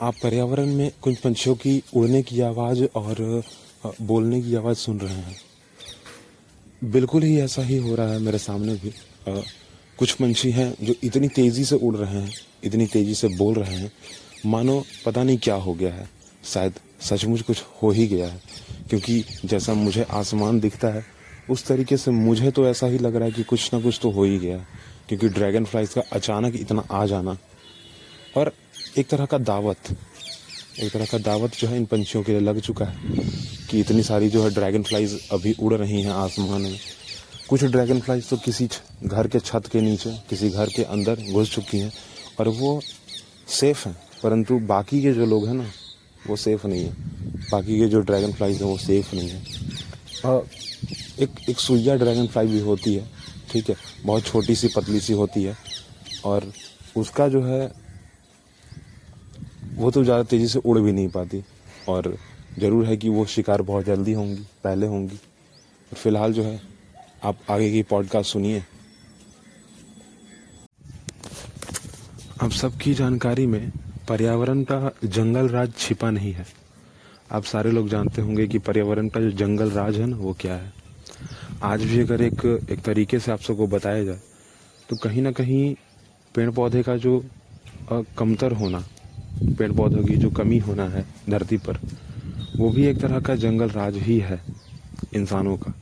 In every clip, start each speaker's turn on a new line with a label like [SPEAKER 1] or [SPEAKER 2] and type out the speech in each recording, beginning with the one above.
[SPEAKER 1] आप पर्यावरण में कुछ पंछियों की उड़ने की आवाज़ और बोलने की आवाज़ सुन रहे हैं। बिल्कुल ही ऐसा ही हो रहा है मेरे सामने भी। आ, कुछ पंछी हैं जो इतनी तेज़ी से उड़ रहे हैं इतनी तेज़ी से बोल रहे हैं। मानो पता नहीं क्या हो गया है। शायद सचमुच कुछ हो ही गया है क्योंकि जैसा मुझे आसमान दिखता है उस तरीके से मुझे तो ऐसा ही लग रहा है कि कुछ ना कुछ तो हो ही गया क्योंकि ड्रैगन फ्लाइज का अचानक इतना आ जाना। और एक तरह का दावत, एक तरह का दावत जो है इन पंछियों के लिए लग चुका है कि इतनी सारी जो है ड्रैगन फ्लाइज अभी उड़ रही हैं आसमान में। कुछ ड्रैगन फ्लाइज तो किसी घर के छत के नीचे, किसी घर के अंदर घुस चुकी हैं और वो सेफ़ हैं, परंतु बाकी के जो लोग हैं ना, वो सेफ़ नहीं है। बाकी के जो ड्रैगन फ्लाइज हैं वो सेफ़ नहीं है। और एक एक सुइया ड्रैगन फ्लाई भी होती है, ठीक है, बहुत छोटी सी, पतली सी होती है और उसका जो है वो तो ज़्यादा तेज़ी से उड़ भी नहीं पाती। और ज़रूर है कि वो शिकार बहुत जल्दी होंगी, पहले होंगी। और फ़िलहाल जो है, आप आगे की पॉडकास्ट सुनिए। आप सबकी जानकारी में पर्यावरण का जंगल राज छिपा नहीं है। आप सारे लोग जानते होंगे कि पर्यावरण का जो जंगल राज है ना, वो क्या है। आज भी अगर एक एक तरीके से आप सबको बताया जाए तो कहीं ना कहीं पेड़ पौधे का जो कमतर होना पेड़ पौधों की जो कमी होना है धरती पर, वो भी एक तरह का जंगल राज ही है इंसानों का।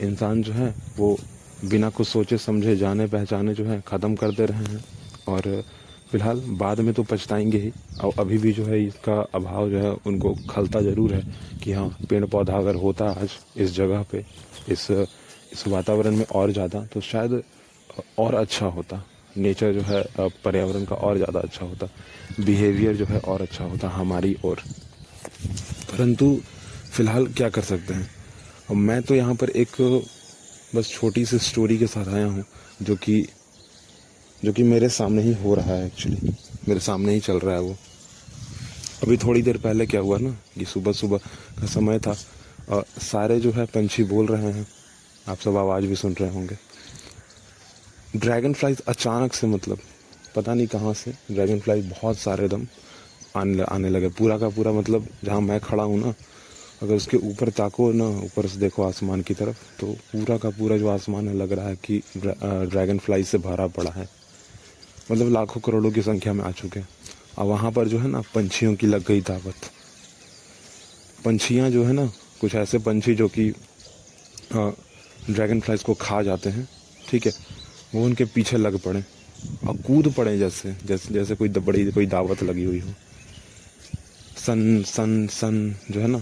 [SPEAKER 1] इंसान जो है, वो बिना कुछ सोचे, समझे, जाने, पहचाने जो है, ख़त्म कर दे रहे हैं और फ़िलहाल बाद में तो पछताएँगे ही। और अभी भी जो है, इसका अभाव जो है, उनको खलता ज़रूर है कि हाँ पेड़ पौधा अगर होता आज इस जगह पे, इस इस वातावरण में और ज़्यादा तो शायद और अच्छा होता। नेचर जो है पर्यावरण का और ज़्यादा अच्छा होता। बिहेवियर जो है और अच्छा होता हमारी ओर। परंतु, फ़िलहाल क्या कर सकते हैं? और मैं तो यहाँ पर एक, बस छोटी सी स्टोरी के साथ आया हूँ, जो कि जो कि मेरे सामने ही हो रहा है एक्चुअली मेरे सामने ही चल रहा है वो। अभी थोड़ी देर पहले क्या हुआ ना, कि सुबह सुबह का समय था और सारे जो है पंछी बोल रहे हैं। आप सब आवाज़ भी सुन रहे होंगे। ड्रैगन फ्लाइज अचानक से मतलब पता नहीं कहाँ से, ड्रैगन फ्लाइज बहुत सारे दम आने आने लगे। पूरा का पूरा मतलब जहाँ मैं खड़ा हूँ ना, अगर उसके ऊपर ताको ना, ऊपर से देखो आसमान की तरफ़ तो पूरा का पूरा जो आसमान है, लग रहा है कि ड्रैगन फ्लाई से भरा पड़ा है। मतलब लाखों करोड़ों की संख्या में आ चुके हैं। और वहाँ पर जो है ना, पंछियों की लग गई दावत पंछियाँ जो है ना, कुछ ऐसे पंछी जो कि ड्रैगन फ्लाइज को खा जाते हैं, ठीक है? वो उनके पीछे लग पड़े और कूद पड़े जैसे जैसे जैसे कोई बड़ी कोई दावत लगी हुई हो। सन सन सन जो है ना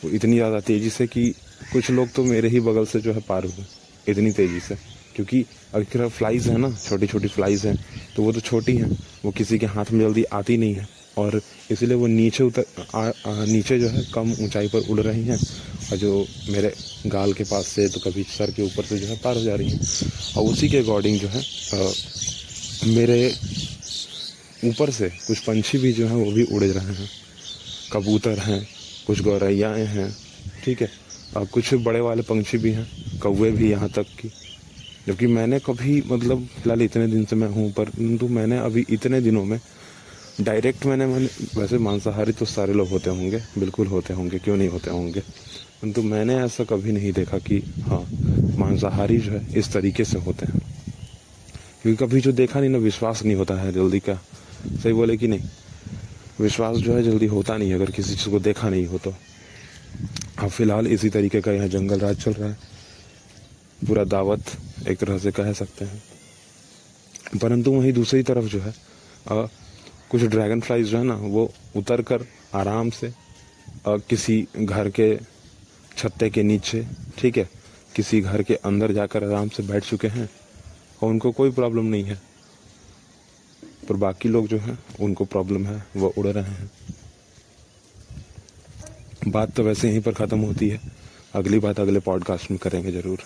[SPEAKER 1] वो इतनी ज़्यादा तेज़ी से कि कुछ लोग तो मेरे ही बगल से जो है पार हुए इतनी तेज़ी से। क्योंकि अगर फ्लाइज हैं ना छोटी छोटी फ्लाइज हैं तो वो तो छोटी हैं वो किसी के हाथ में जल्दी आती नहीं है। और इसीलिए वो नीचे उतर आ, आ, नीचे जो है कम ऊंचाई पर उड़ रही हैं और जो मेरे गाल के पास से तो कभी सर के ऊपर से जो है पार हो जा रही हैं। और उसी के अकॉर्डिंग जो है आ, मेरे ऊपर से कुछ पंछी भी जो हैं वो भी उड़ रहे हैं। कबूतर हैं कुछ गौरैयाएँ हैं ठीक है? और कुछ बड़े वाले पंछी भी हैं कौवे भी यहाँ तक की। जबकि मैंने कभी मतलब फ़िलहाल इतने दिन से मैं हूँ परंतु मैंने अभी इतने दिनों में डायरेक्ट मैंने मैंने, वैसे मांसाहारी तो सारे लोग होते होंगे, बिल्कुल होते होंगे, क्यों नहीं होते होंगे? परंतु मैंने ऐसा कभी नहीं देखा कि हाँ मांसाहारी जो है, इस तरीके से होते हैं। क्योंकि कभी जो देखा नहीं ना, विश्वास नहीं होता है जल्दी का। सही बोले कि नहीं? विश्वास जो है जल्दी होता नहीं अगर किसी चीज़ को देखा नहीं हो तो। अब फ़िलहाल इसी तरीके का यहाँ जंगल राज चल रहा है। पूरा दावत एक तरह से कह सकते हैं। परंतु वहीं दूसरी तरफ़ जो है कुछ ड्रैगन फ्लाइज जो है ना, वो उतर कर आराम से किसी घर के छत्ते के नीचे, ठीक है, किसी घर के अंदर जाकर आराम से बैठ चुके हैं, और उनको कोई प्रॉब्लम नहीं है। पर बाकी लोग जो हैं, उनको प्रॉब्लम है, वो उड़ रहे हैं। बात तो वैसे यहीं पर ख़त्म होती है। अगली बात अगले पॉडकास्ट में करेंगे ज़रूर।